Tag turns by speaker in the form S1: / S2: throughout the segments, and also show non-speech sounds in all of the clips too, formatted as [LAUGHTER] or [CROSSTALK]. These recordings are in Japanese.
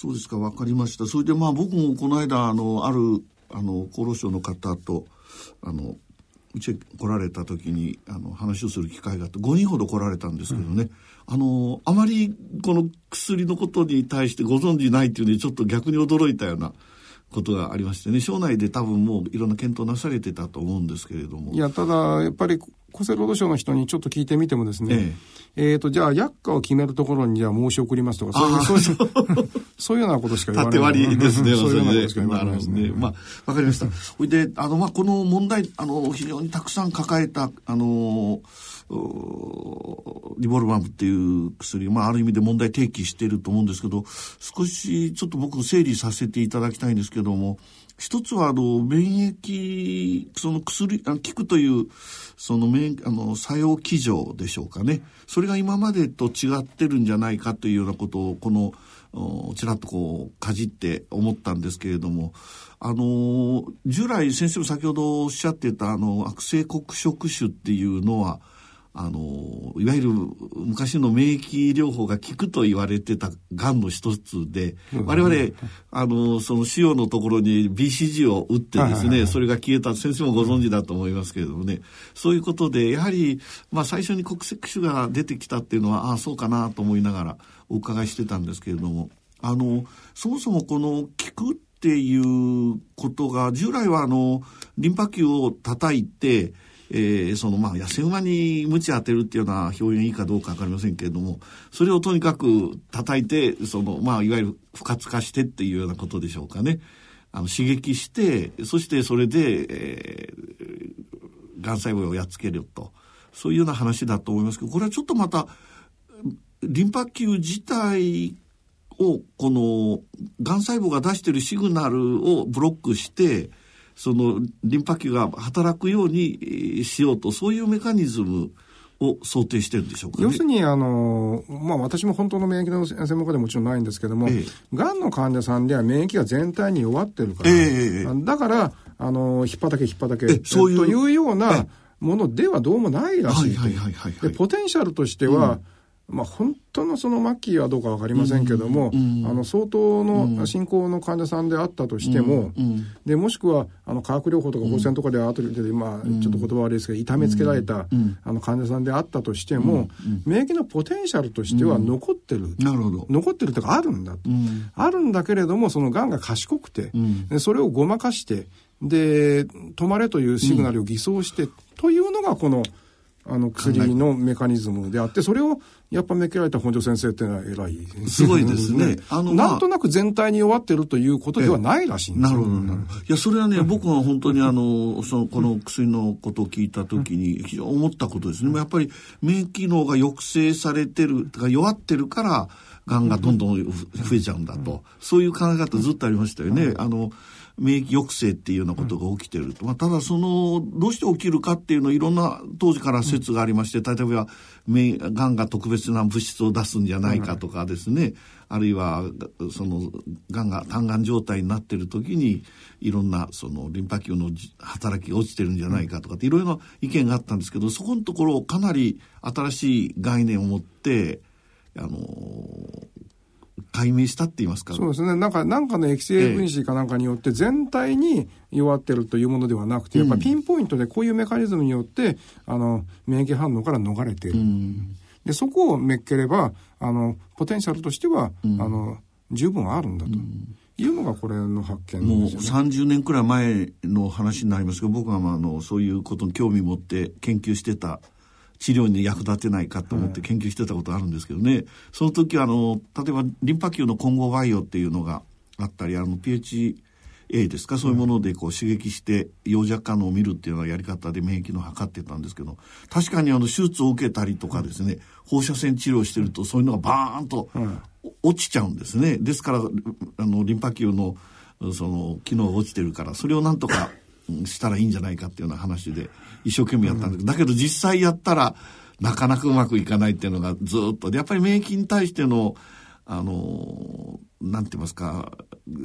S1: そうですか、わかりました。それでまあ僕もこの間、あの、ある、あの、厚労省の方と、あの、うちへ来られた時にあの話をする機会があって5人ほど来られたんですけどね、うん、あのあまりこの薬のことに対してご存じないっていうのにちょっと逆に驚いたようなことがありましてね。省内で多分もういろんな検討なされてたと思うんですけれども。
S2: いやただやっぱり厚生労働省の人にちょっと聞いてみてもですね、ええ。えー、と、じゃあ、薬価を決めるところに、じゃあ申し送りますとか、そういう、そういう、ようなことしか言わない。
S1: 縦割りですね、そういうようなことしか言わないですね。まあ、わかりました。ほい。で、あの、まあ、この問題、あの、非常にたくさん抱えた、あの、リボルバムってい。う薬、まあ、ある意味で問題提起してい。ると思うんですけど、少しちょっと僕整理させてい。ただきたい。んですけども、一つは、あの、免疫、その薬、あ効くとい。う、その免、あの、作用基準でしょうかね。それが今までと違ってるんじゃないかというようなことを、この、ちらっとこう、かじって思ったんですけれども、あの、従来先生も先ほどおっしゃってた、あの、悪性黒色種っていうのは、あの、いわゆる昔の免疫療法が効くと言われてた癌の一つで、我々、あの、その腫瘍のところに BCG を打ってですね、それが消えた、先生もご存知だと思いますけれどもね、そういうことで、やはり、まあ最初に国籍種が出てきたっていうのは、ああ、そうかなと思いながらお伺いしてたんですけれども、あの、そもそもこの効くっていうことが、従来はあの、リンパ球を叩いて、えー、そのまあ痩せ馬に鞭当てるっていうような表現いいかどうか分かりませんけれどもそれをとにかく叩いてそのまあいわゆる不活化してっていうようなことでしょうかね。あの刺激してそしてそれで、えー、がん細胞をやっつけると。そういうような話だと思いますけどこれはちょっとまたリンパ球自体をこのがん細胞が出しているシグナルをブロックしてそのリンパ球が働くようにしようとそういうメカニズムを想定してるんでしょうか、ね、
S2: 要するにあの、まあ、私も本当の免疫の専門家でもちろんないんですけども、ええ、がんの患者さんでは免疫が全体に弱ってるから、え、だからあの引っ張たけ引っ張たけそういうというようなものではどうもないらしい。でポテンシャルとしては、うんまあ、本当のその末期はどうか分かりませんけども、うんうん、あの相当の進行の患者さんであったとしても、うんうん、でもしくはあの化学療法とか放射線とかで後で、まあ、ちょっと言葉悪いですけど痛めつけられた、あの患者さんであったとしても、免疫のポテンシャルとしては残ってる、
S1: なるほど。
S2: 残ってるというかあるんだと、あるんだけれどもそのがんが賢くて、それをごまかしてで止まれというシグナルを偽装して、というのがこのあの薬のメカニズムであってそれをやっぱめけられた本庄先生っていうのは偉い。
S1: すごいですね。
S2: あの、なんとなく全体に弱ってるということではないらしいんです
S1: なるほど、なるほど。いや、それはね、僕は本当にあの、その、この薬のことを聞いたときに、非常に思ったことですね。やっぱり免疫機能が抑制されてる、とか弱ってるから、がんがどんどん増えちゃうんだと。そういう考え方ずっとありましたよね。あの、免疫抑制っていうようなことが起きてると。まあ、ただその、どうして起きるかっていうのいろんな当時から説がありまして、例えば、がんが特別な物質を出すんじゃないかとかですね、あるいは、その、がんが単がん状態になってる時に、いろんな、その、リンパ球の働きが落ちてるんじゃないかとかって、いろいろな意見があったんですけど、そこのところかなり新しい概念を持って、あの、解明したって言いますか
S2: そうですね。なんか、なんかの液性分子かなんかによって全体に弱ってるというものではなくて、やっぱりピンポイントでこういうメカニズムによって、あの、免疫反応から逃れている。で、そこをめっければ、あの、ポテンシャルとしては、あの、十分あるんだと。いうのがこれの発見、
S1: ね、もう30年くらい前の話になりますけど僕はまああのそういうことに興味持って研究してた治療に役立てないかと思って研究してたことあるんですけどね、その時はあの例えばリンパ球の混合培養っていうのがあったりあの PHA ですか？そういうものでこう刺激して陽弱感を見るっていうようなやり方で免疫の測ってたんですけど確かにあの手術を受けたりとかですね放射線治療してるとそういうのがバーンと落ちちゃうんですね。ですからあのリンパ球のその機能が落ちてるからそれをなんとかしたらいいんじゃないかっていうような話で一生懸命やったんだけど、だけど実際やったらなかなかうまくいかないっていうのがずっとでやっぱり免疫に対してのあのなんて言いますか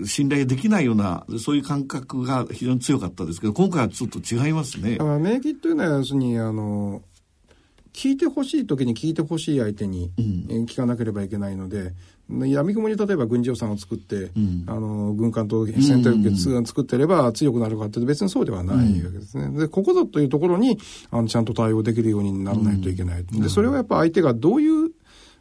S1: 信頼できないようなそういう感覚が非常に強かったですけど今回はちょっと違いますね。
S2: 免疫というのは要するにあの聞いてほしい時に聞いてほしい相手に、うん、聞かなければいけないので、闇雲に例えば軍事予算を作って、うん、あの軍艦と戦闘機を作ってれば強くなるかって別にそうではないわけですね。でここぞというところにあのちゃんと対応できるようにならないといけない。でそれはやっぱ相手がどういう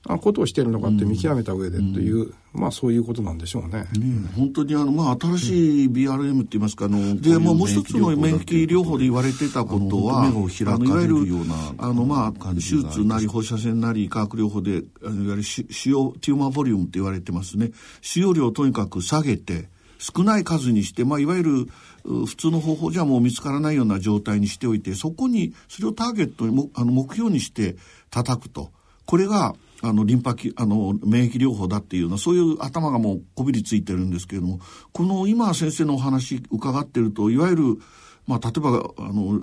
S2: ことをしているのかって見極めた上でという、うん、まあそういうことなんでしょうね。
S1: ね本当にあの、まあ新しい BRM って言いますか、あの、で、まあもう一つの免疫療法で言われてたことは、目を開かれるような、あの、まあ、手術なり放射線なり化学療法で、いわゆる使用、テューマーボリュームって言われてますね。使用量をとにかく下げて、少ない数にして、まあ、いわゆる普通の方法じゃもう見つからないような状態にしておいて、そこに、それをターゲットに、あの目標にして叩くと。これが、あの、リンパ、あの、免疫療法だっていうのは、そういう頭がもうこびりついてるんですけれども、この今先生のお話伺ってると、いわゆる、まあ、例えば、あの、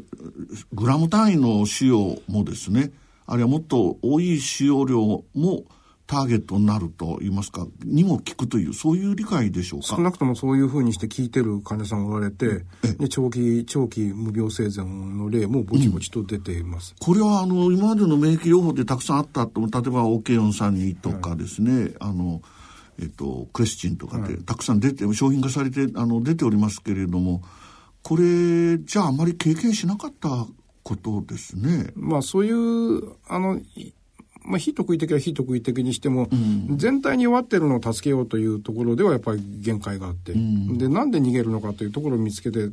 S1: グラム単位の腫瘍もですね、あるいはもっと多い使用量も、ターゲットになると言いますか、にも効くという、そういう理解でしょうか？
S2: 少なくともそういうふうにして聞いてる患者さんがおられて、で長期、長期無病生存の例もぼちぼちと出ています。
S1: うん、これは、あの、今までの免疫療法でたくさんあったと、例えば OK432 とかですね、はい、あの、えっと、クレスチンとかで、たくさん出て、商品化されて、あの、出ておりますけれども、これ、じゃああまり経験しなかったことですね。
S2: まあそういう、あの、まあ、非得意的は非得意的にしても、うん、全体に弱ってるのを助けようというところではやっぱり限界があって、うん、でなんで逃げるのかというところを見つけて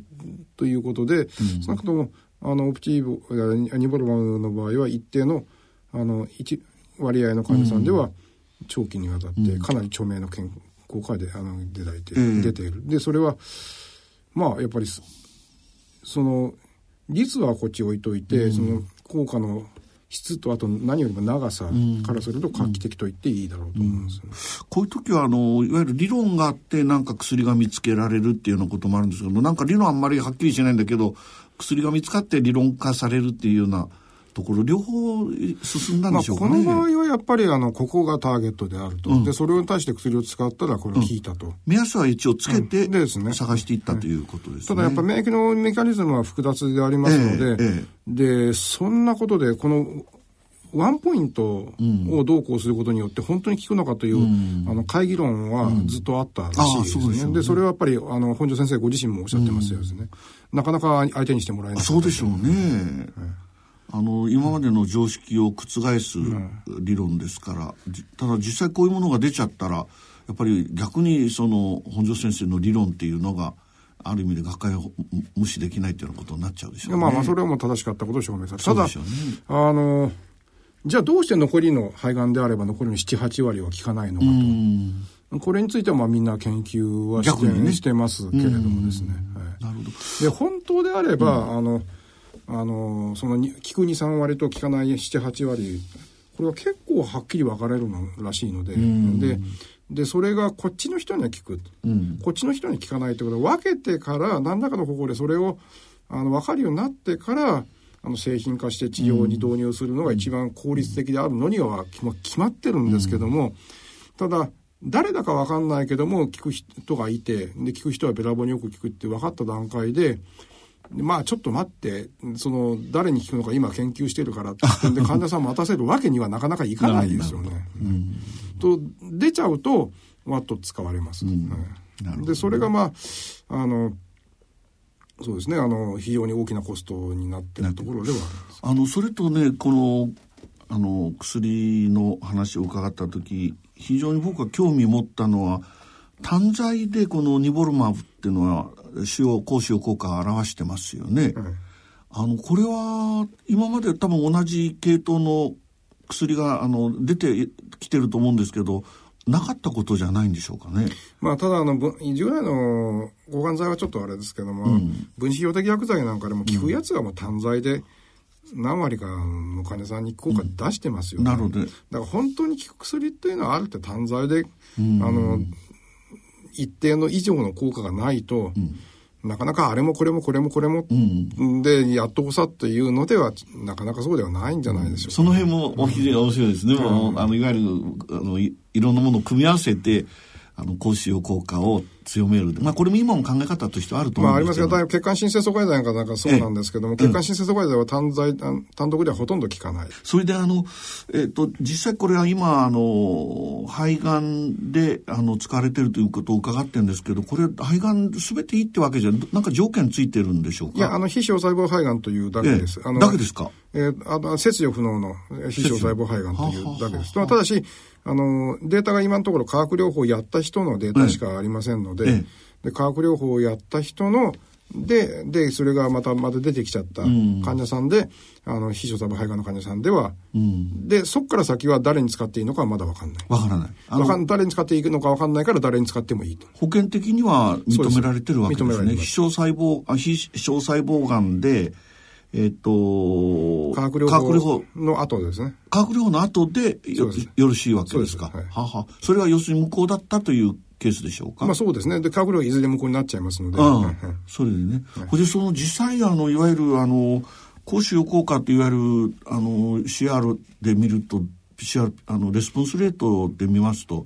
S2: ということで、うん、少なくともあのオプティーボニボルマムの場合は一定のあの一割合の患者さんでは長期にわたってかなり著名な健効果であの出たいて、出ている。でそれはまあやっぱりその率はこっち置いといて、その効果の質とあと何よりも長さからすると画期的と言っていいだろうと思います、うんうん、
S1: こういう時はあのいわゆる理論があってなんか薬が見つけられるっていうようなこともあるんですけどなんか理論あんまりはっきりしないんだけど薬が見つかって理論化されるっていうようなところ両方進んだんでしょうか
S2: ね、まあ、この場合はやっぱりあのここがターゲットであると、うん、でそれに対して薬を使ったらこれ効いたと、
S1: 目安は一応つけて、ですね、探していったということですね、
S2: ただやっぱ免疫のメカニズムは複雑でありますので、ええでそんなことでこのワンポイントをどうこうすることによって本当に効くのかという、うん、あの会議論はずっとあったらしいですね。うん、そで、ね、それはやっぱりあの本庄先生ご自身もおっしゃってますよですね。なかなか相手にしてもらえない。
S1: そうでしょうね。あの今までの常識を覆す理論ですから、ただ実際こういうものが出ちゃったらやっぱり逆にその本庄先生の理論っていうのがある意味で学会を無視できないというようなことになっちゃうでしょうね。
S2: まあまあそれはもう正しかったことを証明されただ、ね、あのじゃあどうして残りの肺がんであれば残りの7、8割は効かないのかと。これについてはまあみんな研究はして,、ね、してますけれどもですね。
S1: なるほど。
S2: で、本当であれば、うん、あの、あの、その効く2、3割と効かない7、8割、これは結構はっきり分かれるのらしいので、で、で、それがこっちの人には効く、うん、こっちの人に効かないということで、分けてから何らかの方法でそれをあの分かるようになってから、あの製品化して治療に導入するのが一番効率的であるのには決まってるんですけども、ただ、誰だか分かんないけども聞く人がいてで聞く人はべらぼうによく聞くって分かった段階でまあちょっと待ってその誰に聞くのか今研究してるからって言って [LAUGHS] 患者さん待たせるわけにはなかなかいかないですよね。と出ちゃうとわっと使われます。うん、でそれがまああのそうですねあの非常に大きなコストになってるところでは
S1: あのそれとねこのあの薬の話を伺った時非常に僕が興味持ったのは単剤でこのニボルマブっていうのは使用高使用効果を表してますよね。あのこれは今まで多分同じ系統の薬があの出てきてると思うんですけどなかったことじゃないんでしょうかね。
S2: まあ、ただ、あの、従来の抗がん剤はちょっとあれですけども、うん、分子標的薬剤なんかでも効くやつはもう単剤で、何割かの患者さんに効果出してますよ
S1: ね。うん、なるほど。だ
S2: から本当に効く薬っていうのはあるって単剤で、うん、あの、一定の以上の効果がないと、うん。なかなかあれもこれもこれもこれも、で、やっとこさっていうのでは、なかなかそうではないんじゃないでしょうか、
S1: その辺もお非常に面白いですね。うん、あのいわゆるあのいろんなものを組み合わせて、あの、高使用効果を強める。まあ、これも今も考え方としてはあると思うんですけど。まあ、あります
S2: が、血管新生阻害剤なんかなんかそうなんですけども、血管新生阻害剤は単剤、単独ではほとんど効かない。
S1: それで、あの、えっ、ー、と、実際これは今、あの、肺がんで、あの、使われてるということを伺ってるんですけど、これ、肺がん全ていいってわけじゃ、なんか条件ついてるんでしょうか？
S2: いや、あの、非小細胞肺がんというだけです。
S1: えー、だけですか？
S2: えー、あの、切除不能の非小細胞肺がんというだけです。ただし、あの、データが今のところ化学療法をやった人のデータしかありませんので、で化学療法をやった人ので、で、それがまた、また出てきちゃった患者さんで、うん、あの、非常細胞肺がんの患者さんでは、うん、で、そこから先は誰に使っていいのかはまだわかんない。
S1: わからない。
S2: わかん誰に使っていくのかわかんないから誰に使ってもいいと。
S1: 保険的には認められてるわけですね。認められて非小細胞、あ非小細胞がんで、えっ、と、
S2: 化学療法の後ですね。
S1: 化学療法の後でよよろしいわけですか。はい、はは。それは要するに無効だったというケースでしょうか？
S2: まあそうですね。で、化学療法いずれ無効になっちゃいますので。
S1: それでね。はい、で、その実際、あの、いわゆる、あの、公衆効果といわゆる、あの、CR で見ると、PCR、あの、レスポンスレートで見ますと、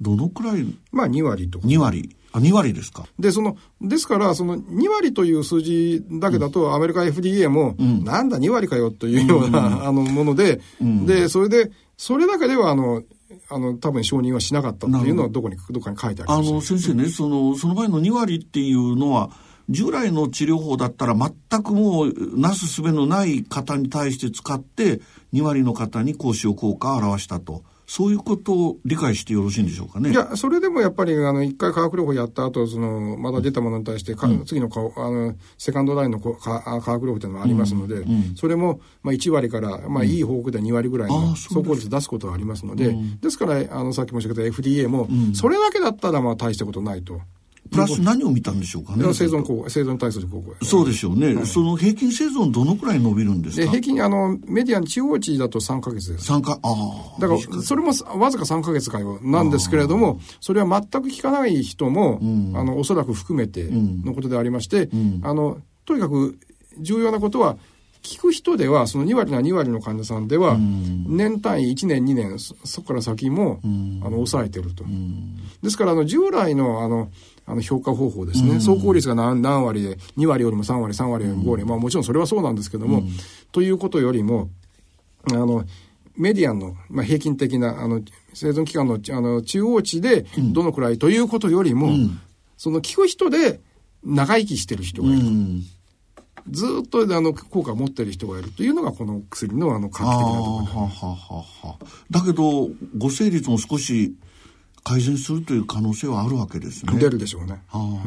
S1: どのくらい？
S2: まあ2割と。
S1: 2割。あ、2割ですか？
S2: で、その、ですから、その2割という数字だけだと、アメリカ FDA も、うん、なんだ2割かよというような、うん、あの、もので、うん、で、それで、それだけでは、あの、あの、多分承認はしなかったっていうのはどこに、どっかに書いてあります。
S1: あの、先生ね、その、その場合の2割っていうのは、従来の治療法だったら全くもうなすすべのない方に対して使って2割の方に高使効果を表したと。そういうことを理解してよろしいんでしょうかね。
S2: いや、それでもやっぱり、あの、一回化学療法やった後、その、まだ出たものに対して、うん、次の顔、あの、セカンドラインの化学療法というのがありますので、うんうん、それも、まあ、1割から、まあ、いい方向で2割ぐらいの走行率出すことはありますので、ですから、あの、さっき申し上げた FDA も、それだけだったら、まあ、大したことないと。
S1: プラス何を見たんでしょうかね。
S2: 生存効果、生存に対する効果。
S1: そうでしょうね。はい、その平均生存どのくらい伸びるんですか？
S2: 平均、あの、メディアの中央値だと3ヶ月です。
S1: 3か、ああ。
S2: だから、それもわずか3ヶ月かよ、なんですけれども、それは全く効かない人も、うん、あの、おそらく含めてのことでありまして、うん、あの、とにかく重要なことは、聞く人では、その2割な2割の患者さんでは、年単位1年2年、そこから先も、あの、抑えてると。ですから、あの、従来の、あの、あの評価方法ですね、走行率が何何割で、2割よりも3割、3割よりも5割、まあもちろんそれはそうなんですけども、ということよりも、あの、メディアンの、まあ、平均的な、あの、生存期間の、あの、中央値で、どのくらいということよりも、その聞く人で長生きしてる人がいる。ずっとあの効果を持ってる人がいるというのがこの薬のあの画期的なところ。
S1: だけどご成率も少し改善するという可能性はあるわけですね。
S2: 出るでしょうね。はあ、
S1: うん、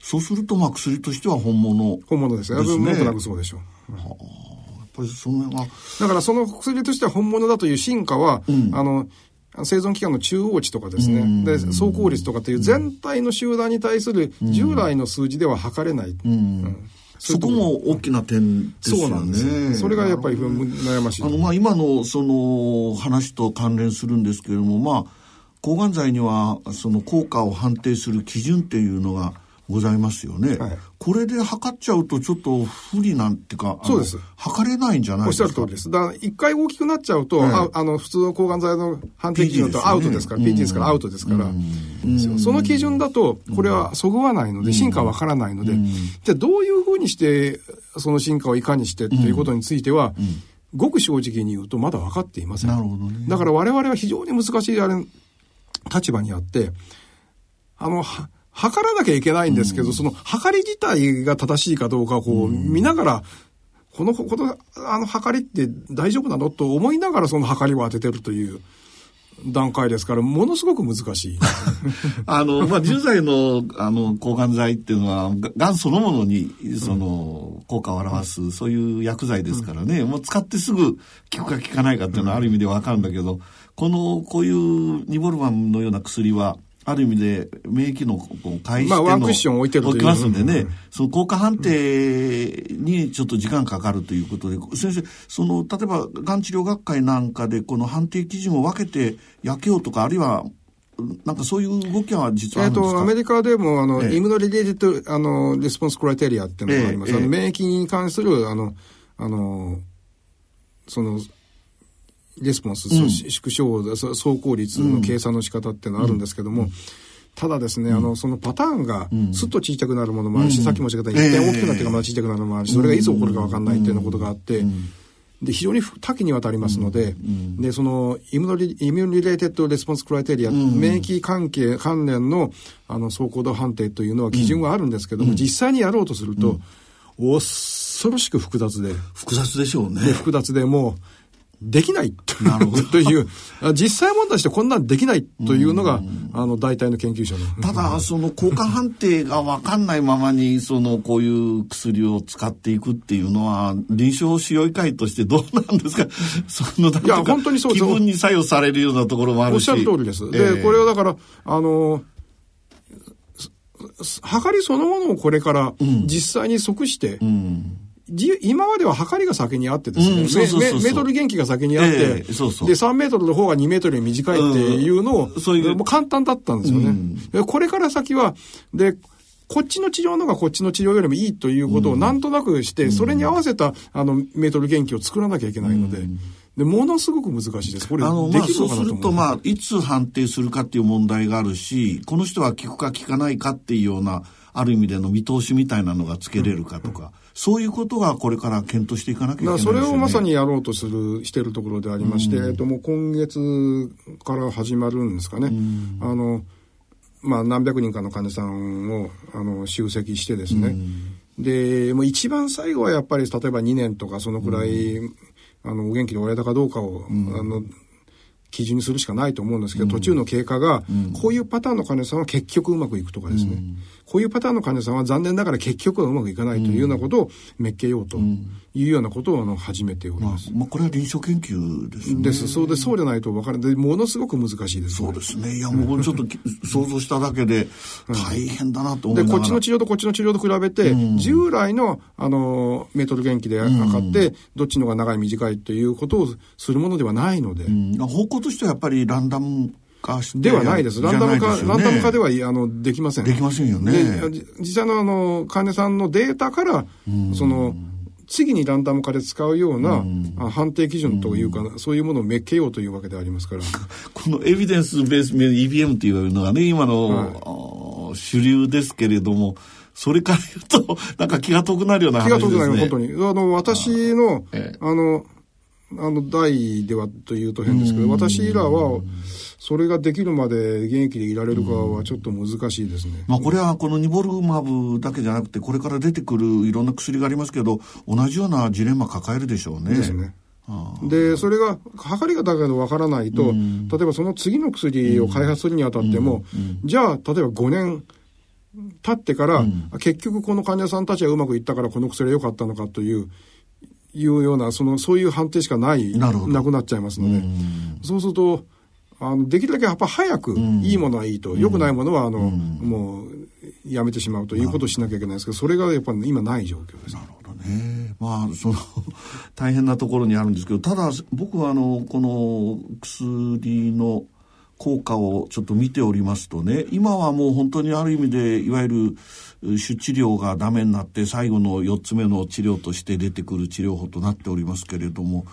S1: そうするとまあ薬としては本物、
S2: 本物ですね。なんとなくそうでしょう。はあ、や
S1: っぱりその辺は。
S2: だからその薬としては本物だという進化は、うん、あの生存期間の中央値とかですね、で走行率とかという全体の集団に対する従来の数字では測れない。うん、うん
S1: そこも大きな点ですよね。そうなんです
S2: それがやっぱり悩ましい。
S1: あの、まあ、今のその話と関連するんですけれども、まあ、抗がん剤にはその効果を判定する基準っていうのがございますよね。はい、これで測っちゃうとちょっと不利なんていうか、
S2: そうです。
S1: 測れないんじゃないですか？
S2: おっしゃる通りです。だから一回大きくなっちゃうと、はい、ああの、普通の抗がん剤の判定基準とアウトですから、PG ですからアウトですから、その基準だと、これはそぐわないので、進化はわからないので、じゃあどういうふうにして、その進化をいかにしてっていうことについては、ごく正直に言うとまだ分かっていません。なるほどね。だから我々は非常に難しいあれ、立場にあって、あの、測らなきゃいけないんですけど、うん、その測り自体が正しいかどうかをこう見ながら、この、この、あの測りって大丈夫なの？と思いながらその測りを当ててるという段階ですから、ものすごく難しい。[LAUGHS]
S1: あの、まあ、従来の、あの、抗がん剤っていうのは、がんそのものに、その、効果を表す、そういう薬剤ですからね、うん、もう使ってすぐ効くか効かないかっていうのはある意味でわかるんだけど、この、こういうニボルマンのような薬は、ある意味で免疫の開始まあ、
S2: ワンクッション置いてる
S1: という。置きますんでね、うん、その効果判定にちょっと時間かかるということで、先生、その、例えば、がん治療学会なんかで、この判定基準を分けて焼けようとか、あるいは、なんかそういう動きは実はえっ、と、
S2: アメリカでも、あの、ええ、 immuno related、あの、 response criteria っていうのがあります。え、あの免疫に関する、あの、あの、その、レスポンス、うん、縮小、奏効率の計算の仕方っていうのはあるんですけども、うん、ただですね、あの、そのパターンが、すっと小さくなるものもあるし、さっきも言ったように、一旦大きくなってからまた小さくなるものもあるし、それがいつ起こるかわかんないっていうようなことがあって、で、非常に多岐にわたりますので、で、その、 immuno re、immune related response criteria、免疫関係、関連の、あの、走行度判定というのは基準があるんですけども、実際にやろうとすると、恐ろしく複雑で。
S1: 複雑でしょうね。
S2: 複雑でもう、できないという、実際問題してこんなんできないというのが、あの、大体の研究者の。
S1: ただ、その効果判定がわかんないままに、その、こういう薬を使っていくっていうのは、臨床使用医会としてどうなんですか？[LAUGHS] その、いや、本当にそう気分に作用されるようなところもある
S2: し。おっしゃる通りです。で、えー、これはだから、あの、測りそのものをこれから実際に即して、うん今までは測りが先にあってですね、メートル元気が先にあって、えー、そうそう。で、3メートルの方が2メートル短いっていうのを、うん、そういう。もう簡単だったんですよね。うん、これから先は、で、こっちの治療のがこっちの治療よりもいいということをなんとなくして、それに合わせた、あの、メートル元気を作らなきゃいけないので、で、ものすごく難しいです。これ、あの、まあ、
S1: そうすると、まあ、いつ判定するかっていう問題があるし、この人は効くか効かないかっていうような、ある意味での見通しみたいなのがつけれるかとか、うんそういうことがこれから検討していかなきゃいけない、ね、
S2: それをまさにやろうとする、しているところでありまして、うん、えっと、もう今月から始まるんですかね。うん、あの、まあ、何百人かの患者さんを、あの、集積してですね。うん、で、もう一番最後はやっぱり、例えば2年とかそのくらい、あの、お元気でおられたかどうかを、あの、基準にするしかないと思うんですけど、途中の経過が、こういうパターンの患者さんは結局うまくいくとかですね。こういうパターンの患者さんは残念ながら結局はうまくいかないというようなことをめっけようというようなことをあの始めております。
S1: まあ、これは臨床研究ですね。
S2: です。そうで、そうじゃないと分からない。ものすごく難しいです、
S1: ね、そうですね。いや、もうちょっと想像しただけで大変だなと思
S2: いで、こっちの治療とこっちの治療と比べて、従来の、あの、メートル元気で測って、どっちの方が長い短いということをするものではないので。
S1: 方向としてはやっぱりランダム
S2: 化してではないです。ランダム化、ね、ランダム化ではあのできません。
S1: できませんよね。
S2: 実際のあの患者さんのデータから、その次にランダム化で使うような、う判定基準というか、そういうものをめっけようというわけでありますから。
S1: このエビデンスベース EBM というのがね、今の、はい、主流ですけれども、それから言うと、なんか気が遠くなるような話ですね。気が遠くなる、
S2: 本当に。あの、私の、あの、あの、代ではというと変ですけど、私らは、それができるまで現役でいられるかはちょっと難しいですね。
S1: まあこれはこのニボルマブだけじゃなくて、これから出てくるいろんな薬がありますけど、同じようなジレンマ抱えるでしょうね。
S2: ですね。で、それが、測りがだけどわからないと、うん、例えばその次の薬を開発するにあたっても、じゃあ、例えば5年経ってから、結局この患者さんたちはうまくいったからこの薬は良かったのかという、いうような、その、そういう判定しかない、なくなっちゃいますので、そうすると、あの、できるだけやっぱ早く、いいものはいいと、良、くないものは、あの、もう、やめてしまうということをしなきゃいけないですけど、それがやっぱり今ない状況です。
S1: なるほどね。まあ、その、大変なところにあるんですけど、ただ、僕はあの、この薬の、効果をちょっと見ておりますとね今はもう本当にある意味でいわゆる主治療がダメになって最後の4つ目の治療として出てくる治療法となっておりますけれども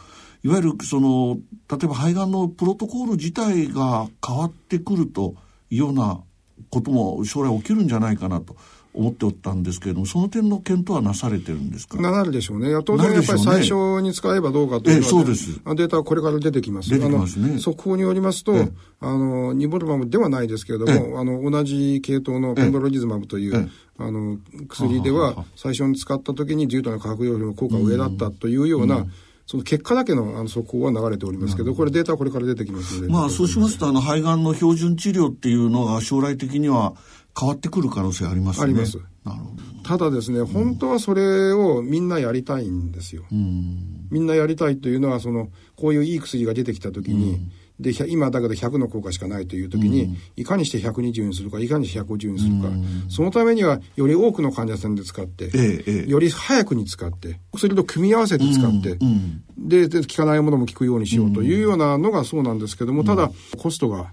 S1: いわゆるその例えば肺がんのプロトコール自体が変わってくるというようなことも将来起きるんじゃないかなと。思っておったんですけれども、その点の検討はなされてるんですか？
S2: なるでしょうね。当然やっぱり最初に使えばどうかというのは、そうです。データはこれから出てきます。
S1: 出てきますね。
S2: 速報によりますと、あの、ニボルマムではないですけれども、あの、同じ系統のコンドロリズマブという、あの、薬では、最初に使った時に重度の化学療法の効果が上だったというような、その結果だけのあの速報は流れておりますけど、これデータはこれから出てきますので。
S1: まあそうしますと、あの、肺がんの標準治療っていうのが将来的には変わってくる可能性ありますね。
S2: あります。なるほど。ただですね、本当はそれをみんなやりたいんですよ。うん、みんなやりたいというのは、その、こういういい薬が出てきた時に、うん。で、今だけど100の効果しかないという時に、うん、いかにして120にするか、いかにして150にするか、うん、そのためには、より多くの患者さんで使って、ええ、より早くに使って、薬と組み合わせて使って、うん、でで、効かないものも効くようにしようというようなのがそうなんですけども、ただ、コストが、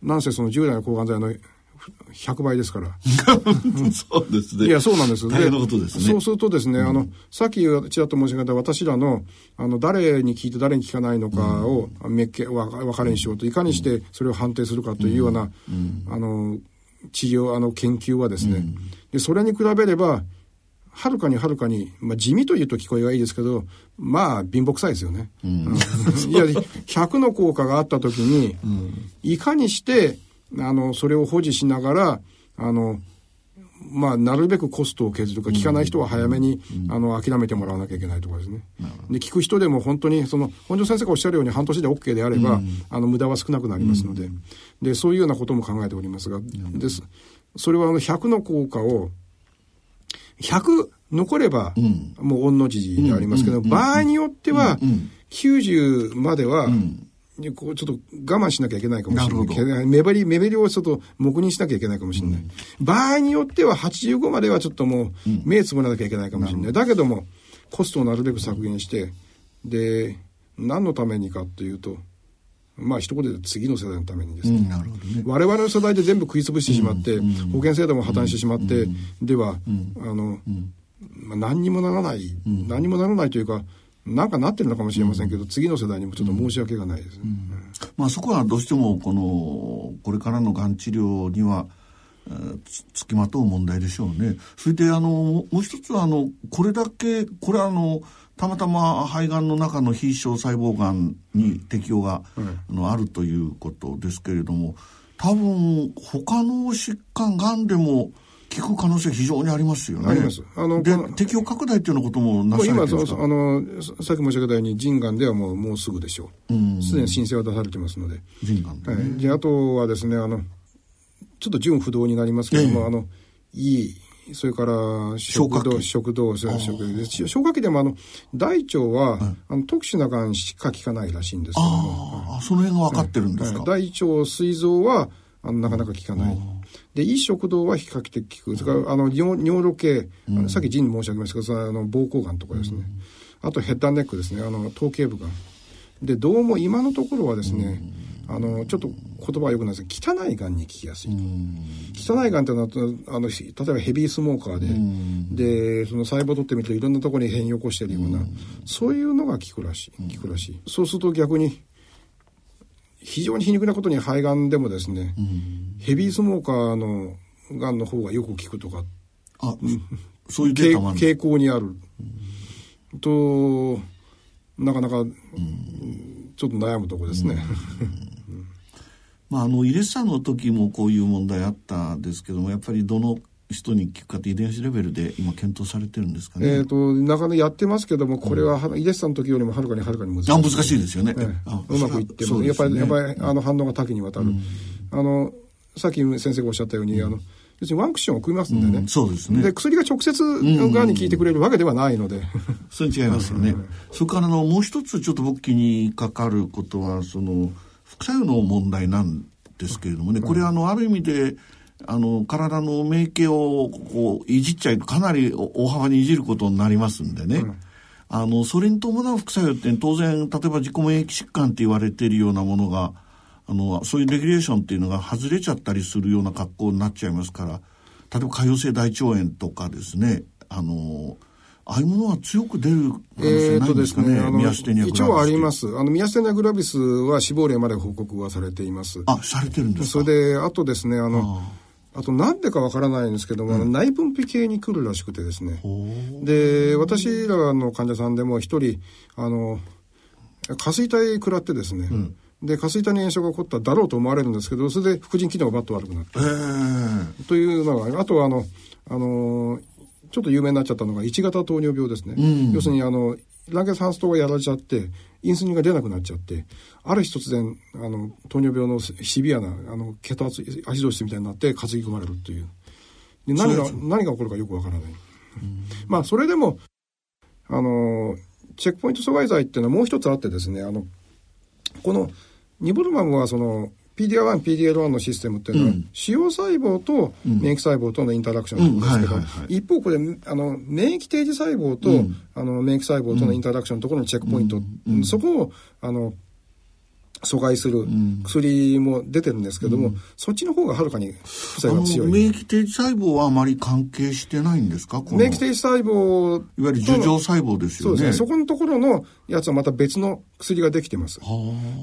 S2: なんせその従来の抗がん剤の100倍ですから。[LAUGHS]
S1: そうですね。
S2: いや、そうなんです。
S1: 大変なことですね。
S2: そうするとですね、うん、あの、さっきちらっと申し上げた私らの、あの、誰に聞いて誰に聞かないのかを、うん、めっけ、わ、分かれにしようと、いかにしてそれを判定するかというような、うん、あの、治療、あの、研究はですね、で、それに比べれば、はるかにはるかに、まあ、地味というと聞こえはいいですけど、まあ、貧乏臭いですよね。うん、いや、[LAUGHS] 100の効果があった時に、いかにして、あの、それを保持しながら、あの、まあ、なるべくコストを削るか、聞かない人は早めに、あの、諦めてもらわなきゃいけないところですね。で、聞く人でも本当に、その、本庄先生がおっしゃるように半年で OK であれば、あの、無駄は少なくなりますので、で、そういうようなことも考えておりますが、です。それはあの、100の効果を、100残れば、もう御の字でありますけど、場合によっては、90までは、こうちょっと我慢しなきゃいけないかもしれない。目張り、目張りをちょっと黙認しなきゃいけないかもしれない。場合によっては85まではちょっともう目つぶらなきゃいけないかもしれない。だけども、コストをなるべく削減して、で、何のためにかっていうと、まあ一言で次の世代のためにですね,、なるほどね。我々の世代で全部食い潰してしまって、保険制度も破綻してしまって、では、あの、まあ、何にもならない、何にもならないというか、なんかなってるのかもしれませんけど、次の世代にもちょっと申し訳がないですね。
S1: まあそこはどうしてもこのこれからのがん治療にはつきまとう問題でしょうね。それであのもう一つはあのこれだけこれはあのたまたま肺がんの中の非小細胞がんに適用が、うん、あるということですけれども多分他の疾患がんでも効く可能性非常にありますよね。
S2: あります。あの、
S1: で、適用拡大っていうようなこともなされてるんですか？
S2: 今、あの、さっき申し上げたように、腎がんではもう、もうすぐでしょう。すでに申請は出されてますので。
S1: 腎がんで、
S2: ね、はい。で、あとはですね、あの、ちょっと純不動になりますけども、ええ、あの、いい、それから食道、食道、食消化器でもあの、大腸は、あの特殊ながんしか効かないらしいんですけども。
S1: ああ、その辺が分かってるんですか、
S2: 大腸、膵臓は、あのなかなか効かない。で、いい食道は比較的効く。それから、あの、尿尿路系、うん、さっき腎申し上げましたけど、あの、膀胱がんとかですね。あとヘッダーネックですね。あの、頭頸部がん。で、どうも今のところはですね、あの、ちょっと言葉はよくないですけど、汚いがんに効きやすいと。汚いがんってのは、あの、例えばヘビースモーカーで、で、その細胞を取ってみるといろんなところに変異を起こしてるような、そういうのが効くらしい。効くらしい。そうすると逆に、非常に皮肉なことに肺がんでもですね、うん、ヘビースモーカーのがんの方がよく効くとか、
S1: あ、そういう
S2: 傾向にある。うん、と、なかなか、ちょっと悩むとこですね。
S1: まあ、あの、イレッサの時もこういう問題あったんですけども、やっぱりどの人に聞くかって遺伝子レベルで今検討されてるんですかね。
S2: えっ、ー、と、なかなかやってますけども、これは、うん、イデスさんの時よりもはるかにはるかに難しい。
S1: あ、難しいですよね。
S2: えうまくいっても、ね、やっぱり、やっぱり、あの、反応が多岐にわたる。うん、あの、さっき先生がおっしゃったように、あの、別にワンクッションを組みますんでね、うん、
S1: そうですね。
S2: で、薬が直接がんに効いてくれるわけではないので。
S1: それ違いますよね。[LAUGHS] それからの、もう一つちょっと僕気にかかることは、その、副作用の問題なんですけれどもね、これあの、ある意味で、あの、体の免疫をこう、いじっちゃいとかなり大幅にいじることになりますんでね。うん、あの、それに伴う副作用って当然、例えば自己免疫疾患って言われているようなものが、あの、そういうレギュレーションっていうのが外れちゃったりするような格好になっちゃいますから、例えば潰瘍性大腸炎とかですね、あの、ああいうものは強く出る可能性ないんですかね、えー、ねミアステニアグラビス。
S2: 一応あります。あの、ミアステニアグラビスは死亡例まで報告はされています。
S1: あ、されてるんです
S2: かそれで、あとですね、あの、ああとなんでかわからないんですけども、うん、内分泌系に来るらしくてですね。で、私らの患者さんでも一人、あの、下垂体食らってですね、うん、で、下垂体に炎症が起こっただろうと思われるんですけど、それで副腎機能がバッと悪くなった。というのが、あとはあの、あの、ちょっと有名になっちゃったのが1型糖尿病ですね。うん、要するにあの、ランゲンス糖がやられちゃって、インスリンが出なくなっちゃって、ある日突然、あの、糖尿病のシビアな、あの、血圧、アシドシスみたいになって担ぎ込まれるっていう。で何が、何が起こるかよくわからない。まあ、それでも、あの、チェックポイント阻害剤っていうのはもう一つあってですね、あの、この、ニボルマムはその、PD-L1、PDL1 のシステムっていうのは、腫瘍細胞と免疫細胞とのインタラクションなんですけど、一方これ、あの、免疫定時細胞と、あの、免疫細胞とのインタラクションのところのチェックポイント、そこを、あの、阻害する薬も出てるんですけども、うん、そっちの方がはるかに副作用が強い。
S1: 免疫定時細胞はあまり関係してないんですか？
S2: 免疫定時細胞。
S1: いわゆる樹状細胞ですよね。そうですね。
S2: そこのところのやつはまた別の薬ができてます。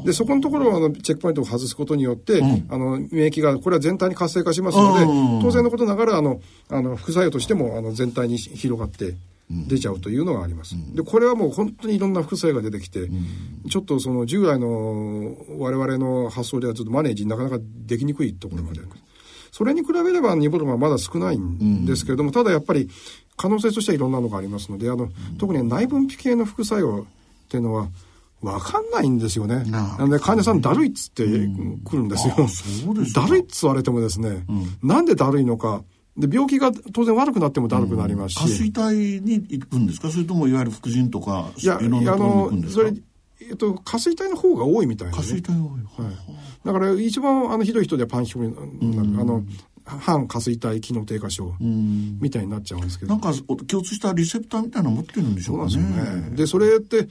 S2: で、そこのところをあのチェックポイントを外すことによって、うん、あの、免疫が、これは全体に活性化しますので、当然のことながら、あの、あの、副作用としても、あの、全体に広がって、出ちゃうというのがあります。で、これはもう本当にいろんな副作用が出てきて、ちょっとその従来の我々の発想ではちょっとマネージなかなかできにくいところまであります。それに比べればニボルマはまだ少ないんですけれども、ただやっぱり可能性としてはいろんなのがありますので、あの、特に内分泌系の副作用っていうのは、わかんないんですよね。なんで患者さんだるいっつって来るんですよ。だるいっつわれてもですね、なんでだるいのか、で、病気が当然悪くなってもだるくなりますし。
S1: 下水体に行くんですか？それともいわゆる副腎とか、いや、いろんなところに行くんですか？
S2: それ、えっと、下水体の方が多いみたいな、
S1: ね。下水体が多い。はい。
S2: だから一番あのひどい人ではパンヒョになる。あの、反下水体機能低下症みたいになっちゃうんですけど。
S1: なんか共通したリセプターみたいなの持ってるんでしょうかね。そうなんですよね。
S2: で、それって、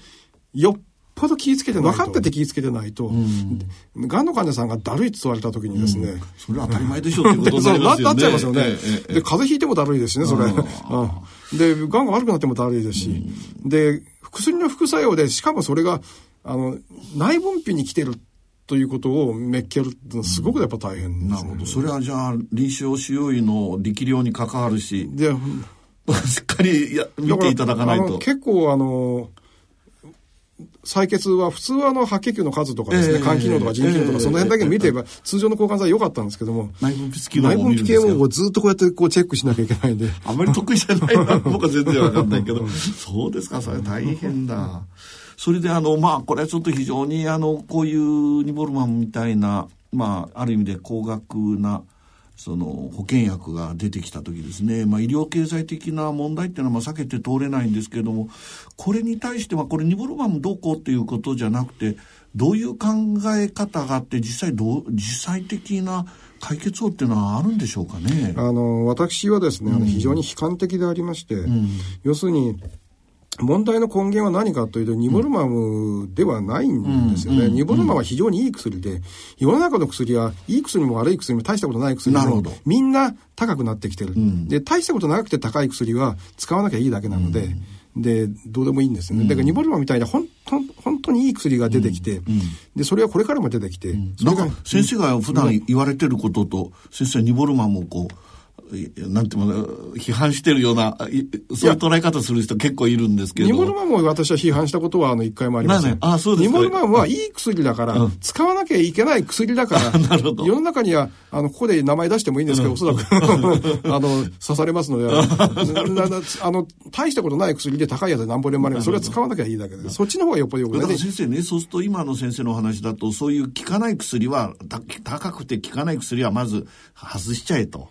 S2: よっぽど気ぃつけて、分かってて気ぃつけてないと、が、んの患者さんがだるいって言われた時にですね、
S1: それは当たり前でしょってことになりますよね。
S2: なっちゃいますよね。で、風邪ひいてもだるいですしね、それ。で、がんが悪くなってもだるいですし、で、薬の副作用で、しかもそれが、あの、内分泌に来てるということをめっけるってのはすごくやっぱ大変、
S1: ね、なるほど。それはじゃあ、臨床使用医の力量に関わるし、で、[LAUGHS] しっかりや見ていただかないと。
S2: 結構あの、採血は普通はあの白血球の数とかですね、肝機能とか腎機能とかその辺だけ見てれば通常の抗がん剤良かったんですけども、
S1: 内分泌系
S2: もずっとこうやってこうチェックしなきゃいけないんで。
S1: あまり得意じゃないな、僕は全然わかんないけど、そうですか、それ大変だ。それであの、まあ、これはちょっと非常にあの、こういうニボルマンみたいな、まあ、ある意味で高額な、その保険薬が出てきた時ですね、まあ、医療経済的な問題っていうのはまあ避けて通れないんですけれどもこれに対してはこれニボルマムどうこうっていうことじゃなくてどういう考え方があって実際どう実際的な解決法っていうのはあるんでしょうかね。
S2: あの私はですね、うん、非常に悲観的でありまして、うん、要するに問題の根源は何かというと、ニボルマムではないんですよね。ニボルマムは非常にいい薬で、世の中の薬は、いい薬も悪い薬も大したことない薬も、みんな高くなってきてる。で、大したことなくて高い薬は使わなきゃいいだけなので、で、どうでもいいんですよね。だからニボルマムみたいな本当本当にいい薬が出てきて、で、それはこれからも出てきて。
S1: なんか先生が普段言われてることと、先生ニボルマムをこう、なんていうの、批判してるような、そういう捉え方する人結構いるんですけど。
S2: ニモルマンも私は批判したことはあの一回もありません。あそうですニモルマンはいい薬だから、うん、使わなきゃいけない薬だから、[LAUGHS] なるほど世の中には、あの、ここで名前出してもいいんですけど、うん、おそらく [LAUGHS] あの、刺されますので、あの、大したことない薬で高いやつで何ぼでもあれば、それは使わなきゃいいだけで、そっちの方がよっぽどよく
S1: ない。先生ね、そうすると今の先生のお話だと、そういう効かない薬は、高くて効かない薬はまず外しちゃえと。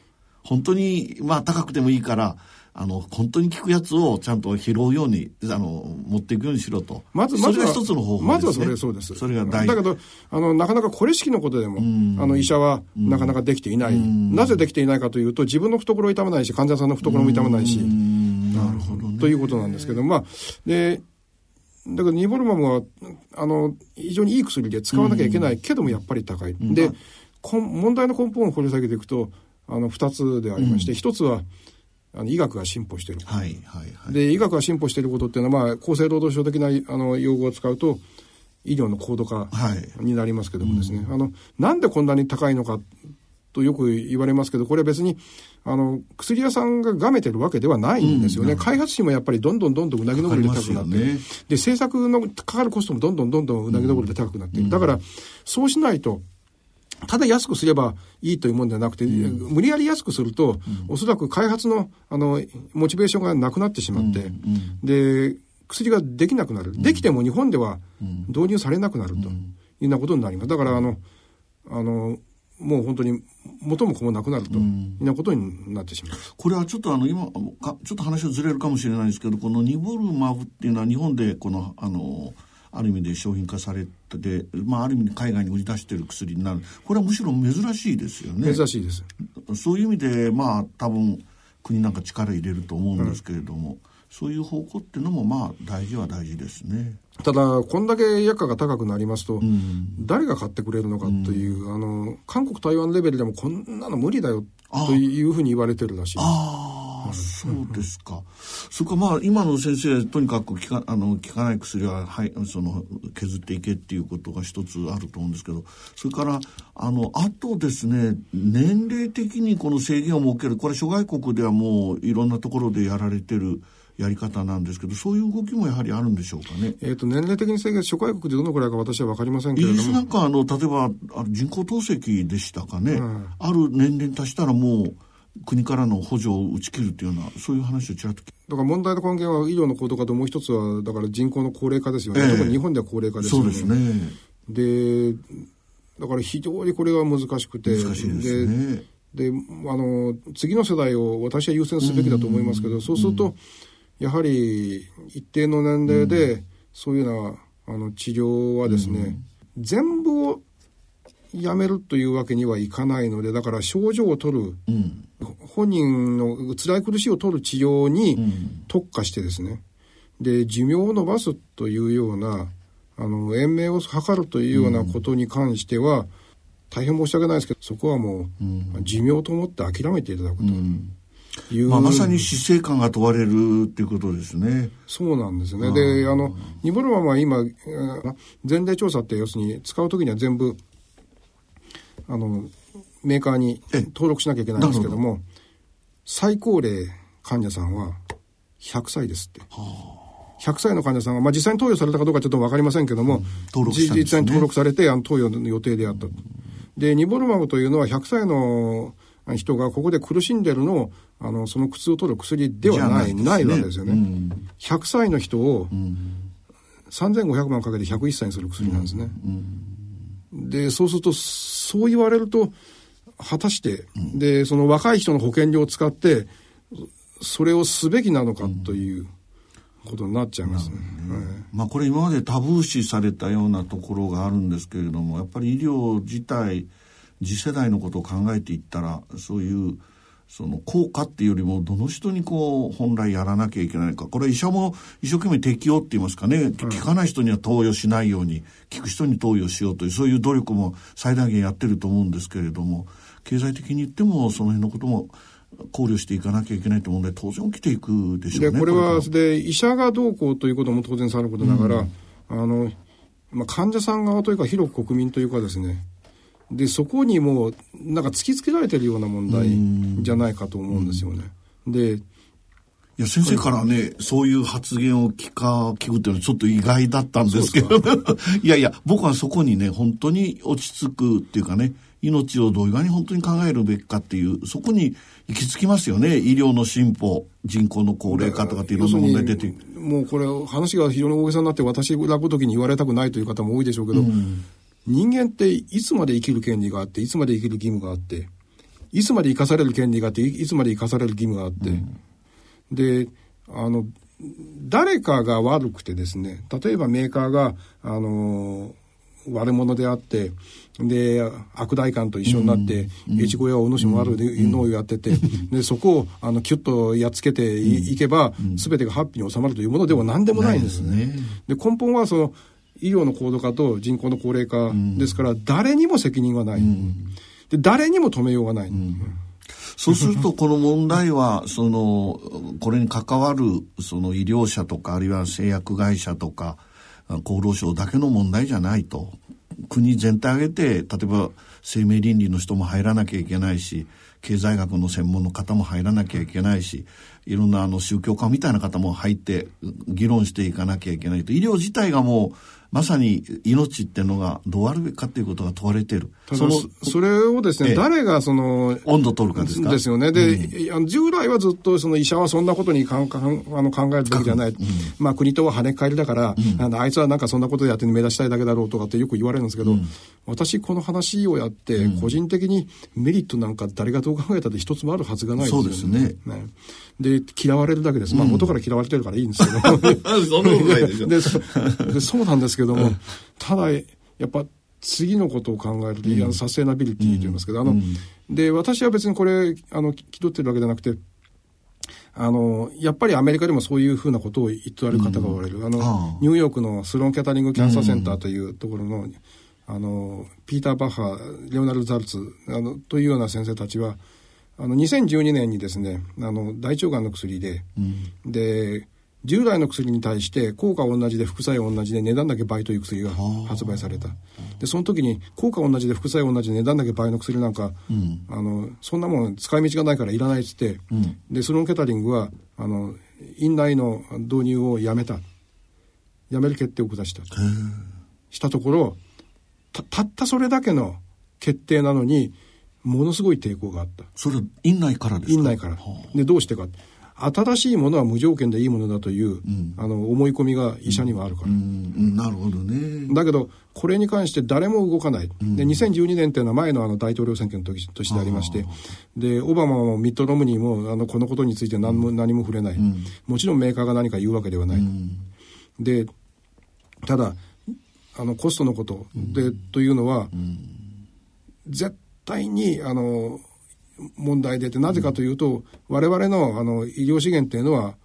S1: 本当に、まあ高くてもいいから、あの、本当に効くやつをちゃんと拾うように、あの、持っていくようにしろと。
S2: まず、
S1: まずは一つの方法、
S2: ね、まずはそれ、そうです。
S1: それが大
S2: 事。だけど、あの、なかなかこれ式のことでも、あの、医者はなかなかできていない。なぜできていないかというと、自分の懐を痛まないし、患者さんの懐も痛まないし。
S1: なるほど、ね、
S2: ということなんですけど、まあ、で、だからニボルマムは、あの、非常にいい薬で使わなきゃいけないけども、やっぱり高い。で、問題の根本を掘り下げていくと、あの2つでありまして、うん、1つはあの医学が進歩している、
S1: はいはいはい、
S2: で医学が進歩していることっていうのは、まあ、厚生労働省的なあの用語を使うと医療の高度化になりますけどもですね、はいうん、あのなんでこんなに高いのかとよく言われますけどこれは別にあの薬屋さんががめてるわけではないんですよね、うん、開発費もやっぱりどんどんどんどんうなぎ登りで高くなって、ね、で政策のかかるコストもどんどんどんどんうなぎ登りで高くなっている、だからそうしないとただ安くすればいいというもんではなくて、うん、無理やり安くすると、うん、おそらく開発の、あの、モチベーションがなくなってしまって、うん、で、薬ができなくなる。できても日本では導入されなくなるというようなことになります。だから、あの、あの、もう本当に元も子もなくなるというようなことになってしまう、
S1: これはちょっとあの今かちょっと話をずれるかもしれないですけどこのニボルマブっていうのは日本でこのあのある意味で商品化されて、まあ、ある意味で海外に売り出している薬になる。これはむしろ珍しいですよね。
S2: 珍しいです。
S1: そういう意味でまあ多分国なんか力入れると思うんですけれども、うん、そういう方向っていうのもまあ大事は大事ですね。
S2: ただ、こんだけ薬価が高くなりますと、うん、誰が買ってくれるのかという、うん、あの、韓国、台湾レベルでもこんなの無理だよというふうに言われてるらしいです。
S1: ああ、そうですか。それかまあ、今の先生、とにかく効かあの効かない薬は、はい、その、削っていけっていうことが一つあると思うんですけど、それから、あの、あとですね、年齢的にこの制限を設ける、これ諸外国ではもういろんなところでやられてる、やり方なんですけど、そういう動きもやはりあるんでしょうかね。
S2: えっ、と、年齢的に制限、諸外国でどのくらいか私は分かりませんけれども。イギリス
S1: なんか、あの、例えば、あ人工透析でしたかね、うん、ある年齢に達したらもう、国からの補助を打ち切るっていうような、そういう話をちらっと
S2: だから問題の根源は医療の高度化ともう一つは、だから人口の高齢化ですよね。えー、特に日本では高齢化ですよ
S1: ね。そうですね。
S2: で、だから非常にこれが難しくて。
S1: 難しいですね。
S2: で、あの、次の世代を私は優先すべきだと思いますけど、そうすると、やはり一定の年齢で、そういうような、あの、治療はですね、全部をやめるというわけにはいかないので、だから症状を取る、うん、本人の辛い苦しいを取る治療に特化してですね、で、寿命を延ばすというような、あの、延命を図るというようなことに関しては、うん、大変申し訳ないですけど、そこはもう、寿命と思って諦めていただくと。
S1: まあ、まさに死生観が問われるっていうことですね。
S2: そうなんですね。で、あの、ニボルマンは今、前例調査って要するに使うときには全部あの、メーカーに登録しなきゃいけないんですけども、最高齢患者さんは100歳ですって。100歳の患者さんが、まあ、実際に投与されたかどうかちょっと分かりませんけども、うん、登録、ね、実際に登録されて、あの投与の予定であったと。で、ニボルマブというのは100歳の人がここで苦しんでるのを、あの、その苦痛を取る薬ではない、ない、ね,、わけですよね。うん、100歳の人を、3500万かけて101歳にする薬なんですね。うん、で、そうすると、そう言われると、果たして、うん、で、その若い人の保険料を使って、それをすべきなのかということになっちゃいますね。
S1: うん、まあこれ今までタブー視されたようなところがあるんですけれども、やっぱり医療自体、次世代のことを考えていったら、そういうその効果っていうよりもどの人にこう本来やらなきゃいけないか。これ医者も一生懸命適応って言いますかね、効かない人には投与しないように効く人に投与しようというそういう努力も最大限やってると思うんですけれども経済的に言ってもその辺のことも考慮していかなきゃいけないと思うので当然起きていくでしょうね。
S2: これはで医者がどうこうということも当然さることながら、うん、あのまあ、患者さん側というか広く国民というかですねで、そこにもなんか突きつけられてるような問題じゃないかと思うんですよね。で、い
S1: や、先生からね、そういう発言を聞か、聞くっていうのはちょっと意外だったんですけど、[LAUGHS] いやいや、僕はそこにね、本当に落ち着くっていうかね、命をどういうふうに本当に考えるべきかっていう、そこに行き着きますよね。医療の進歩、人口の高齢化とかっていろんな問題出て。
S2: もうこれ、話が非常に大げさになって、私がごときに言われたくないという方も多いでしょうけど、うん人間っていつまで生きる権利があって、いつまで生きる義務があって、いつまで生かされる権利があって、いつまで生かされる義務があって、うん、で、あの、誰かが悪くてですね、例えばメーカーが、あの、悪者であって、で、悪代官と一緒になって、越後屋お主も悪いのをやってて、で、そこを、あの、キュッとやっつけてい,、けば、すべてがハッピーに収まるというものでは何でもないんですね。で、根本はその、医療の高度化と人口の高齢化ですから、誰にも責任はない。で、誰にも止めようがない。
S1: そうすると、この問題は、その、これに関わる、その医療者とか、あるいは製薬会社とか、厚労省だけの問題じゃないと。国全体挙げて、例えば生命倫理の人も入らなきゃいけないし、経済学の専門の方も入らなきゃいけないし、いろんなあの宗教家みたいな方も入って議論していかなきゃいけないと。医療自体がもうまさに命っていうのがどうあるべきかっていうことが問われている。
S2: そのそれをですね、ええ、誰がその、
S1: 温度取るかですか？
S2: ですよね。で、うん、従来はずっとその医者はそんなことにかんかんあの考えるべきじゃない。うん、まあ国とは跳ね返りだから、うん、あのあいつはなんかそんなことやって目指したいだけだろうとかってよく言われるんですけど、私この話をやって、個人的にメリットなんか誰がどう考えたって一つもあるはずがないです
S1: よね。そうですね。ね
S2: で、嫌われるだけです。まあ元から嫌われてるからいいんですけど。[LAUGHS]
S1: そんなことないでしょ。で
S2: そうなんですけども、ただ、やっぱ次のことを考えると、うん、サステナビリティと言いますけど、あの、で、私は別にこれ、あの、気取ってるわけじゃなくて、あの、やっぱりアメリカでもそういうふうなことを言ってれる方がおられる。うん、あの、ニューヨークのスローン・キャタリング・キャンサーセンターというところの、うん、あの、ピーター・バッハ、レオナルド・ザルツ、あの、というような先生たちは、あの、2012年にですね、あの、大腸がんの薬で、うん、で、従来の薬に対して効果同じで副作用同じで値段だけ倍という薬が発売された。で、その時に効果同じで副作用同じで値段だけ倍の薬なんか、うん、あの、そんなもん使い道がないからいらないっつって、うん、で、スロンケタリングは、あの、院内の導入をやめた。やめる決定を下した。したところ、た、たったそれだけの決定なのに、ものすごい抵抗があった。
S1: それ院内からですか？
S2: 院内から。で、どうしてか。新しいものは無条件でいいものだという、うん、あの思い込みが医者にはあるから、うん
S1: うん、なるほどね。
S2: だけどこれに関して誰も動かない、で2012年っていうのは前のあの大統領選挙の時としてありましてでオバマもミッド・ロムニーもあのこのことについて何も,、何も触れない、もちろんメーカーが何か言うわけではない、でただあのコストのこと。で、というのは、絶対にあの問題でて、なぜかというと、我々のあの医療資源っていうのは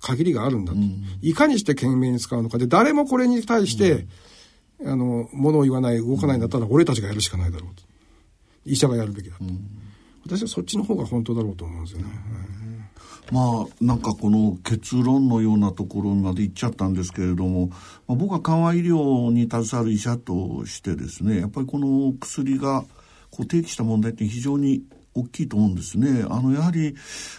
S2: 限りがあるんだと。うん、いかにして懸命に使うのかで、誰もこれに対して、うん、あの、ものを言わない、動かないんだったら、俺たちがやるしかないだろうと。医者がやるべきだと。うん、私はそっちの方が本当だろうと思うんですよね。
S1: まあ、なんかこの結論のようなところまで行っちゃったんですけれども、まあ、僕は緩和医療に携わる医者としてですね、やっぱりこの薬がこう提起した問題って非常に大きいと思うんですね。あの、やはり、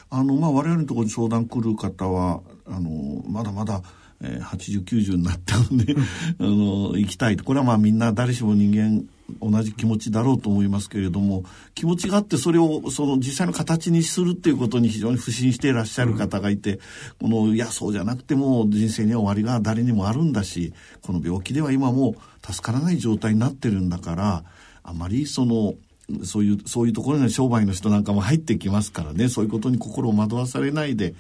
S1: あの、まあ、我々のところに相談来る方は、あの、まだまだ、えー、80、90になったので、[LAUGHS] あの、行きたいと。これはまあみんな誰しも人間同じ気持ちだろうと思いますけれども、気持ちがあってそれをその実際の形にするっていうことに非常に不信していらっしゃる方がいて、この、いや、そうじゃなくても人生には終わりが誰にもあるんだし、この病気では今も助からない状態になってるんだから、あまりその、そういう、そういうところに商売の人なんかも入ってきますからね、そういうことに心を惑わされないで、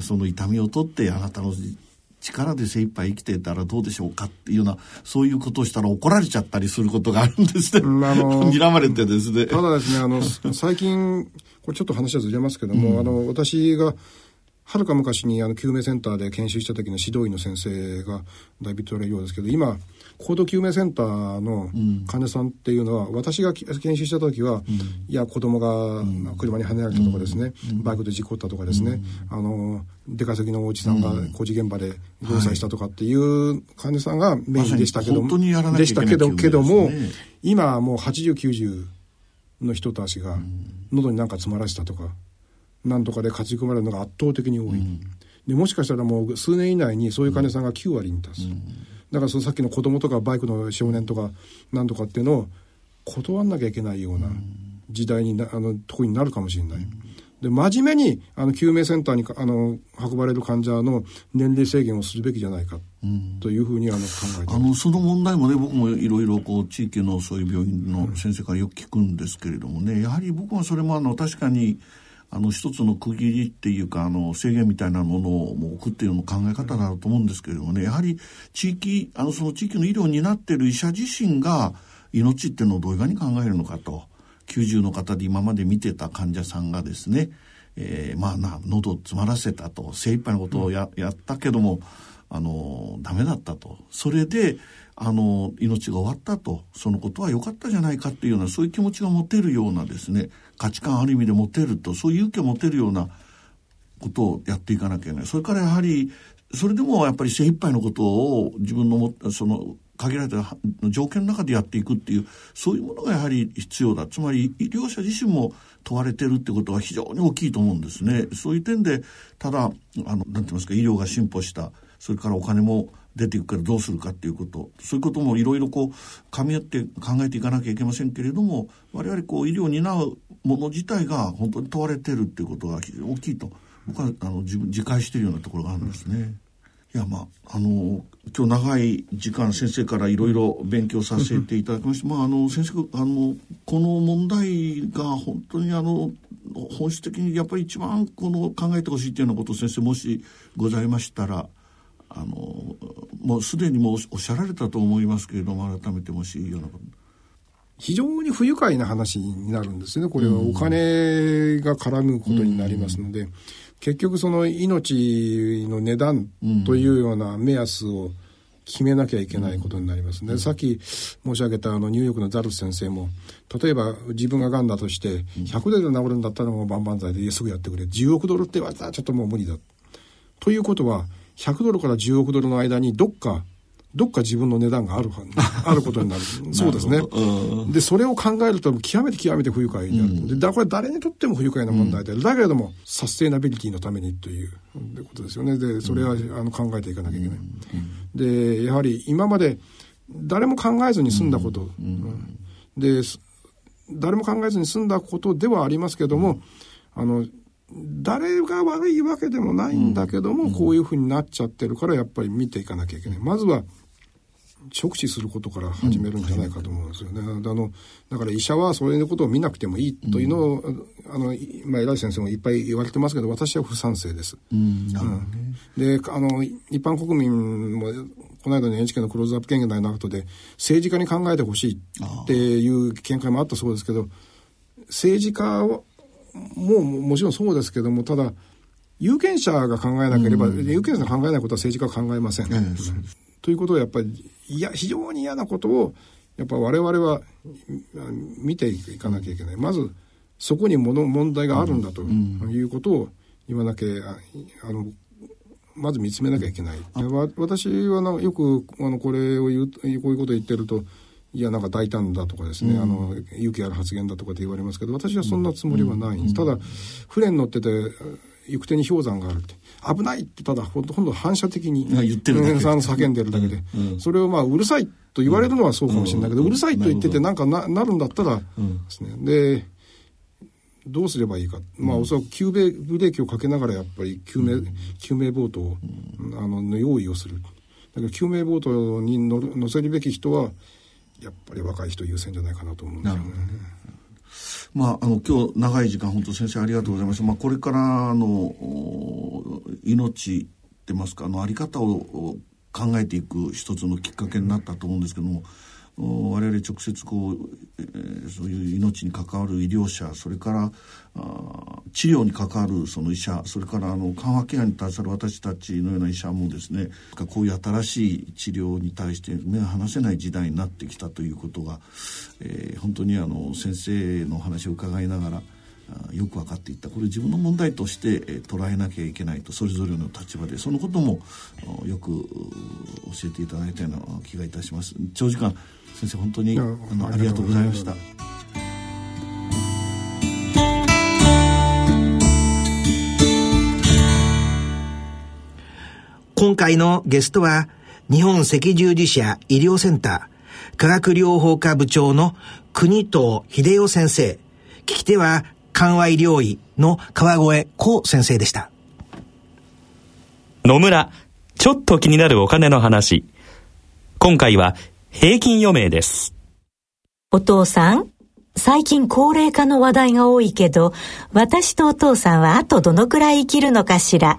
S1: その痛みを取ってあなたの力で精一杯生きてたらどうでしょうかっていうような、そういうことをしたら怒られちゃったりすることがあるんですね。あの、[LAUGHS] 睨まれてですね。
S2: ただですね、あの、最近、これちょっと話はずれますけども、うん、あの、私が、はるか昔にあの救命センターで研修した時の指導医の先生がダイビッド・レイヨーですけど今高度救命センターの患者さんっていうのは、うん、私が研修した時は、うん、いや子供が車にはねられたとかですね、うん、バイクで事故ったとかですね、あの出稼ぎのおじさんが工事現場で労災したとかっていう患者さんがメインでしたけども、でしたけどけども今もう8090の人たちが喉に何か詰まらせたとかなんとかで勝ち込まれるのが圧倒的に多い、でもしかしたらもう数年以内にそういう患者さんが9割に達する。だからそのさっきの子供とかバイクの少年とかなんとかっていうのを断んなきゃいけないような時代になあのとこになるかもしれない。で真面目にあの救命センターにあの運ばれる患者の年齢制限をするべきじゃないかというふうにあの考えて
S1: あのその問題もね僕もいろいろこう地域のそういう病院の先生からよく聞くんですけれどもねやはり僕はそれもあの確かにあの一つの区切りっていうかあの制限みたいなものをもう置くっていうの考え方だと思うんですけれどもねやはり地域あのその地域の医療を担っている医者自身が命っていうのをどういうふうに考えるのかと90の方で今まで見てた患者さんがですね、えー、まあな喉を詰まらせたと精一杯のことをや,、やったけどもあのダメだったと。それであの命が終わったとそのことは良かったじゃないかっていうようなそういう気持ちが持てるようなですね価値観ある意味で持てるとそういう勇気を持てるようなことをやっていかなきゃいけない。それからやはりそれでもやっぱり精一杯のことを自分のもその限られた条件の中でやっていくっていうそういうものがやはり必要だ。つまり医療者自身も問われてるってことは非常に大きいと思うんですね。そういう点でただあのなんて言いますか医療が進歩した。それからお金も出ていくからどうするかっていうことそういうこともいろいろこう噛み合って考えていかなきゃいけませんけれども我々こう医療を担うもの自体が本当に問われてるっていうことが非常に大きいと僕はあの自分自戒しているようなところがあるんですね。いやまああの今日長い時間先生からいろいろ勉強させていただきまして、まああの先生あのこの問題が本当にあの本質的にやっぱり一番この考えてほしいというようなことを先生もしございましたらあのもうすでにもうおっしゃられたと思いますけれども改めてもしいいようなこと。
S2: 非常に不愉快な話になるんですねこれは。お金が絡むことになりますので、結局その命の値段というような目安を決めなきゃいけないことになりますね。うん、さっき申し上げたあのニューヨークのザルス先生も、例えば自分が癌だとして、100ドルで治るんだったらもう万々歳ですぐやってくれ。10億ドルって言われたらちょっともう無理だ。ということは、100ドルから10億ドルの間にどっかどっか自分の値段がある [LAUGHS] あることになる。そうですね。で、それを考えると極めて極めて不愉快である。うん、でだこれ誰にとっても不愉快な問題で、うん、だけれども、サステイナビリティのためにということですよね。で、それは、あの考えていかなきゃいけない。で、やはり今まで誰も考えずに済んだこと。で、誰も考えずに済んだことではありますけども、あの、誰が悪いわけでもないんだけども、こういうふうになっちゃってるからやっぱり見ていかなきゃいけない。まずは直視することから始めるんじゃないかと思うんですよね。うんあのだから医者はそういうことを見なくてもいいというのを、うん、あのまあ、偉い先生もいっぱい言われてますけど私は不賛成です。うんね、であの一般国民もこの間の NHK のクローズアップ権限の中で政治家に考えてほしいっていう見解もあったそうですけど政治家ももちろんそうですけどもただ有権者が考えなければ、うん、有権者が考えないことは政治家は考えません。うんということはやっぱりいや非常に嫌なことをやっぱ我々は見ていかなきゃいけない。まずそこにもの問題があるんだということを言わなきゃあのまず見つめなきゃいけない。私はなよくあのこれを言うこういうことを言ってるといやなんか大胆だとかですね、うん、あの勇気ある発言だとかって言われますけど私はそんなつもりはないんです。ただ船に乗ってて行く手に氷山があるって。危ないってただほとんど反射的に
S1: 言ってる
S2: 叫んでるだけで、うん。うん、それをまあうるさいと言われるのはそうかもしれないけど、うん、うるさいと言っててなんかななるんだったらですね、でどうすればいいか、まあおそらく救命ブレーキをかけながらやっぱり救命、救命ボートを、あの用意をする。だから救命ボートに乗乗せるべき人はやっぱり若い人優先じゃないかなと思うんですよね。
S1: まあ、あの今日長い時間本当先生ありがとうございました、まあ、これからの命ってますか？あのあり方を考えていく一つのきっかけになったと思うんですけども。我々直接こう、えー、そういう命に関わる医療者それからあ治療に関わるその医者それからあの緩和ケアに対する私たちのような医者もですねこういう新しい治療に対して目が離せない時代になってきたということが、えー、本当にあの先生の話を伺いながらよく分かっていった。これ自分の問題として、えー、捉えなきゃいけないとそれぞれの立場でそのこともよく教えていただいたような気がいたします。長時間先生本当にあのありがとうございました。
S3: 今回のゲストは、日本赤十字社医療センター化学療法科部長の国藤秀夫先生。聞き手は、緩和医療医の川越幸先生でした。
S4: 野村、ちょっと気になるお金の話。今回は平均余命です。
S5: お父さん、最近高齢化の話題が多いけど、私とお父さんはあとどのくらい生きるのかしら？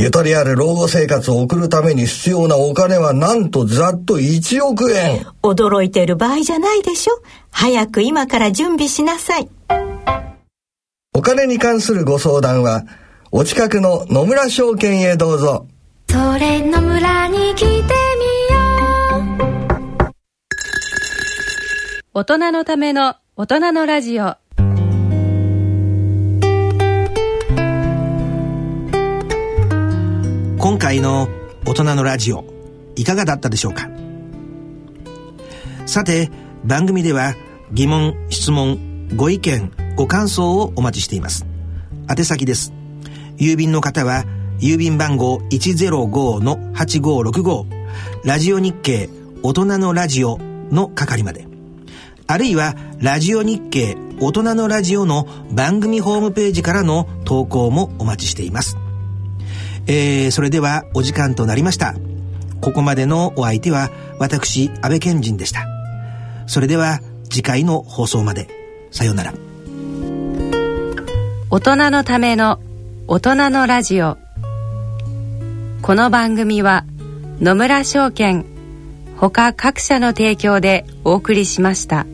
S6: ゆとりある老後生活を送るために必要なお金はなんとざっと1億円。
S5: 驚いてる場合じゃないでしょ？早く今から準備しなさい。
S6: お金に関するご相談は、お近くの野村証券へどうぞ。
S7: それ野村に来てみよう。
S8: 大人のための大人のラジオ。
S3: 今回の大人のラジオいかがだったでしょうか？さて番組では疑問質問ご意見ご感想をお待ちしています。宛先です。郵便の方は郵便番号105-8565ラジオ日経大人のラジオの係まで。あるいはラジオ日経大人のラジオの番組ホームページからの投稿もお待ちしています。えー、それではお時間となりました。ここまでのお相手は私安倍賢人でしたそれでは次回の放送までさようなら
S8: 大人のための大人のラジオこの番組は野村証券ほか各社の提供でお送りしました。